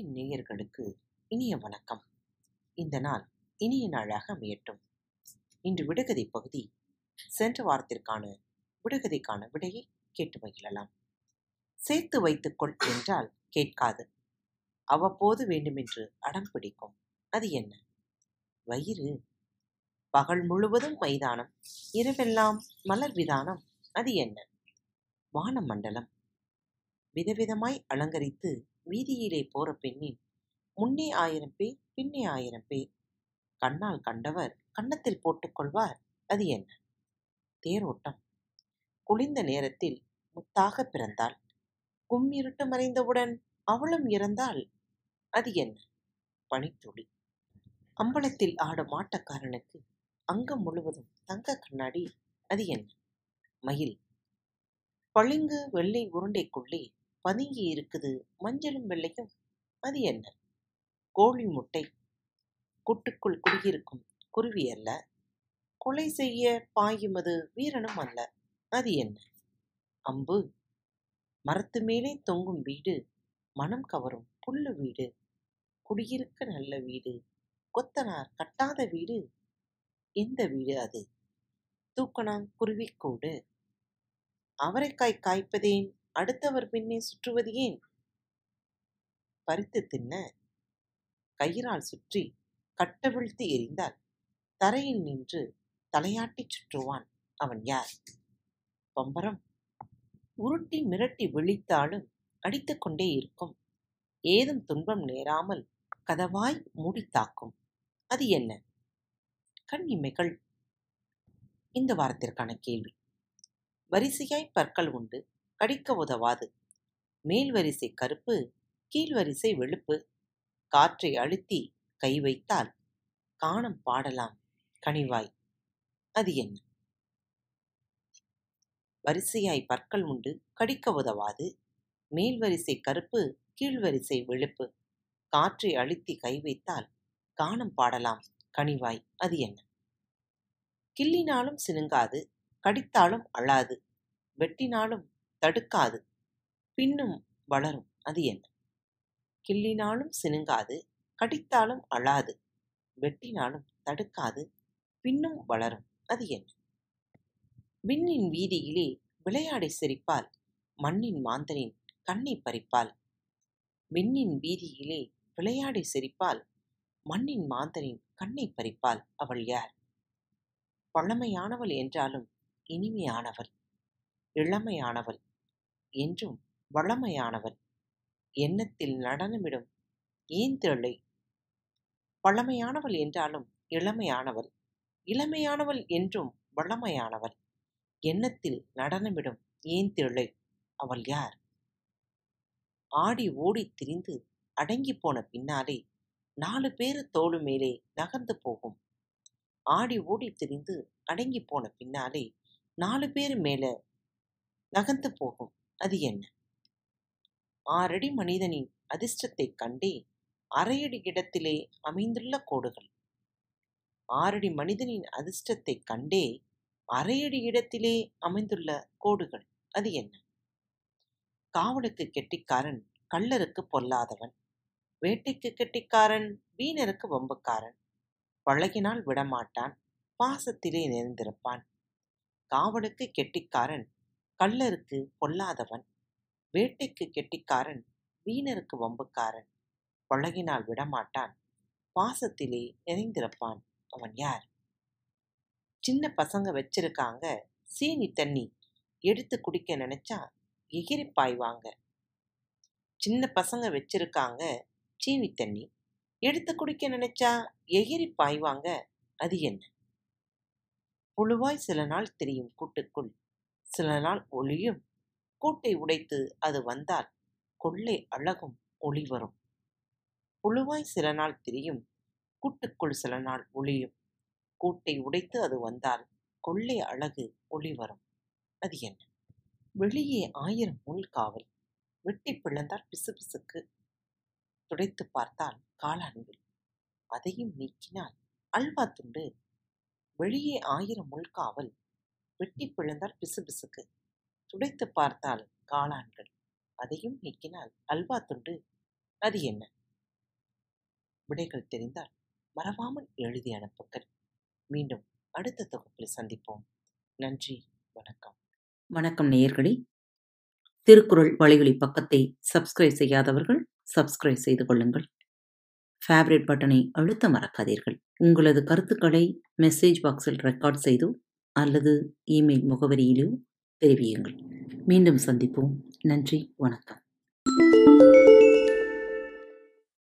அன்பின் நேயர்களுக்கு இனிய வணக்கம். இந்த நாள் இனிய நாளாக அமையட்டும். இன்று விடுகதை பகுதி சென்ற வாரத்திற்கான விடுகதைக்கான விடையை கேட்டு மகிழலாம். சேர்த்து வைத்துக்கொள் என்றால் கேட்காது. அவ்வப்போது வேண்டுமென்று அடம் பிடிக்கும். அது என்ன? வயிறு. பகல் முழுவதும் மைதானம். இரவெல்லாம் மலர் விதானம். அது என்ன? வானமண்டலம். விதவிதமாய் அலங்கரித்து வீதியிலே போற பெண்ணின் முன்னே ஆயிரம் பேர் பின்னே ஆயிரம் பேர். கண்ணால் கண்டவர் கன்னத்தில் போட்டுக்கொள்வார் அது என்ன? தேரோட்டம். குளிர்ந்த நேரத்தில் முத்தாக பிறந்தாள். கும்மிருட்டு மறைந்தவுடன் அவளும் இறந்தால் அது என்ன? பனித்துளி. அம்பலத்தில் ஆடும் ஆட்டக்காரனுக்கு அங்கம் முழுவதும் தங்க கண்ணாடி அது என்ன? மயில். பளிங்கு வெள்ளை உருண்டைக்குள்ளே பதுங்கி இருக்குது. மஞ்சளும் வெள்ளையும் அது என்ன? கோழி முட்டை. கூட்டுக்குள் குடியிருக்கும் குருவி அல்ல. கொலை செய்ய பாயும் அது வீரனும் அல்ல. அது என்ன? அம்பு. மரத்து மேலே தொங்கும் வீடு. மனம் கவரும் புல்லு வீடு. குடியிருக்க நல்ல வீடு. கொத்தனார் கட்டாத வீடு. எந்த வீடு அது? தூக்கணாங் குருவிக்கூடு. அவரைக்காய் காய்ப்பதேன் அடுத்தவர் பின்னே சுற்றுவது ஏன்? பறித்து தின்ன கயிறால் சுற்றி கட்டவிழ்த்து எறிந்தால் தரையில் நின்று தலையாட்டிச் சுற்றுவான் அவன் யார்? பம்பரம். உருட்டி மிரட்டி விழித்தாலும் அடித்துக்கொண்டே இருக்கும். ஏதும் துன்பம் நேராமல் கதவாய் மூடித்தாக்கும் அது என்ன? கண் இமைகள். இந்த வாரத்திற்கான கேள்வி. வரிசையாய் பற்கள் உண்டு. கடிக்க உதவாது. மேல் வரிசை கருப்பு கீழ் வரிசை வெளுப்பு. காற்றை அழுத்தி கை வைத்தால் காணம் பாடலாம். கனிவாய் அது என்ன? வரிசையாய் பற்கள் உண்டு கடிக்க உதவாது. மேல் வரிசை கருப்பு கீழ் வரிசை வெளுப்பு. காற்றை அழுத்தி கை வைத்தால் காணம் பாடலாம். கனிவாய் அது என்ன? கிள்ளினாலும் சினுங்காது கடித்தாலும் அழாது. வெட்டினாலும் தடுக்காது. பின்னும் வளரும். அது என்ன? கிள்ளினாலும் சினுங்காது கடித்தாலும் அழாது. வெட்டினாலும் தடுக்காது பின்னும் வளரும். அது என்ன? விண்ணின் வீதியிலே விளையாடி சிரிப்பால் மண்ணின் மாந்தனின் கண்ணை பறிப்பால். விண்ணின் வீதியிலே விளையாடி சிரிப்பால் மண்ணின் மாந்தரின் கண்ணை பறிப்பால் அவள் யார்? பழமையானவள் என்றாலும் இனிமையானவள் இளமையானவள் என்றும் வளமையானவன். எண்ணத்தில் நடனமிடும் ஏன் பழமையானவள் என்றாலும் இளமையானவள். இளமையானவள் என்றும் வளமையானவள். எண்ணத்தில் நடனமிடும் ஏன் அவள் யார்? ஆடி ஓடி திரிந்து அடங்கி போன பின்னாலே நாலு பேரு தோளு மேலே நகர்ந்து போகும். ஆடி ஓடி திரிந்து அடங்கி போன பின்னாலே நாலு பேர் மேல நகர்ந்து போகும். அது என்ன? ஆறடி மனிதனின் அதிர்ஷ்டத்தைக் கண்டே அரையடி இடத்திலே அமைந்துள்ள கோடுகள். ஆறடி மனிதனின் அதிர்ஷ்டத்தைக் கண்டே அரையடி இடத்திலே அமைந்துள்ள கோடுகள். அது என்ன? காவலுக்கு கெட்டிக்காரன் கள்ளருக்கு பொல்லாதவன். வேட்டைக்கு கெட்டிக்காரன் வீணருக்கு வம்புக்காரன். பழகினால் விடமாட்டான் பாசத்திலே நிறைந்திருப்பான். காவலுக்கு கெட்டிக்காரன் கள்ளருக்கு பொல்லாதவன் வேட்டைக்கு கெட்டிக்காரன் வீணருக்கு வம்புக்காரன் பழகினால் விடமாட்டான் பாசத்திலே நிறைந்திருப்பான் அவன் யார்? சின்ன பசங்க வச்சிருக்காங்க. சீனி தண்ணி எடுத்து குடிக்க நினைச்சா எகிரி பாய்வாங்க சின்ன பசங்க வச்சிருக்காங்க. சீனி தண்ணி எடுத்து குடிக்க நினைச்சா எகிரி பாய்வாங்க அது என்ன? புழுவாய் சில நாள் தெரியும் கூட்டுக்குள். சில நாள் ஒளியும். கூட்டை உடைத்து அது வந்தால் கொள்ளை அழகும் ஒளி வரும். புழுவாய் சில நாள் தெரியும். கூட்டுக்குள் சில நாள் ஒளியும். கூட்டை உடைத்து அது வந்தால் கொள்ளை அழகு ஒளி வரும். அது என்ன? வெளியே ஆயிரம் முள் காவல். வெட்டி பிளந்தால் பிசுபிசுக்கு துடைத்து பார்த்தால் காளான்கள் அதையும் நீக்கினால் அல்வா துண்டு. வெளியே ஆயிரம் முள்காவல் வெட்டி பிளந்தால் பிசுபிசுக்கு துடைத்து பார்த்தால் காளான்கள். அதையும் நீக்கினால் அல்வா துண்டு. அது என்ன? விடைகள் தெரிந்தால் மறவாமல் எழுதி அனுப்புங்கள். மீண்டும் அடுத்த தொகுப்பில் சந்திப்போம். நன்றி வணக்கம். வணக்கம் நேயர்களே. திருக்குறள் வலையொலி பக்கத்தை சப்ஸ்கிரைப் செய்யாதவர்கள் சப்ஸ்கிரைப் செய்து கொள்ளுங்கள். ஃபேவரட் பட்டனை அழுத்த மறக்காதீர்கள். உங்களது கருத்துக்களை மெசேஜ் பாக்ஸில் ரெக்கார்ட் செய்து அல்லது இமெயில் முகவரியிலோ தெரிவியுங்கள். மீண்டும் சந்திப்போம். நன்றி. வணக்கம்.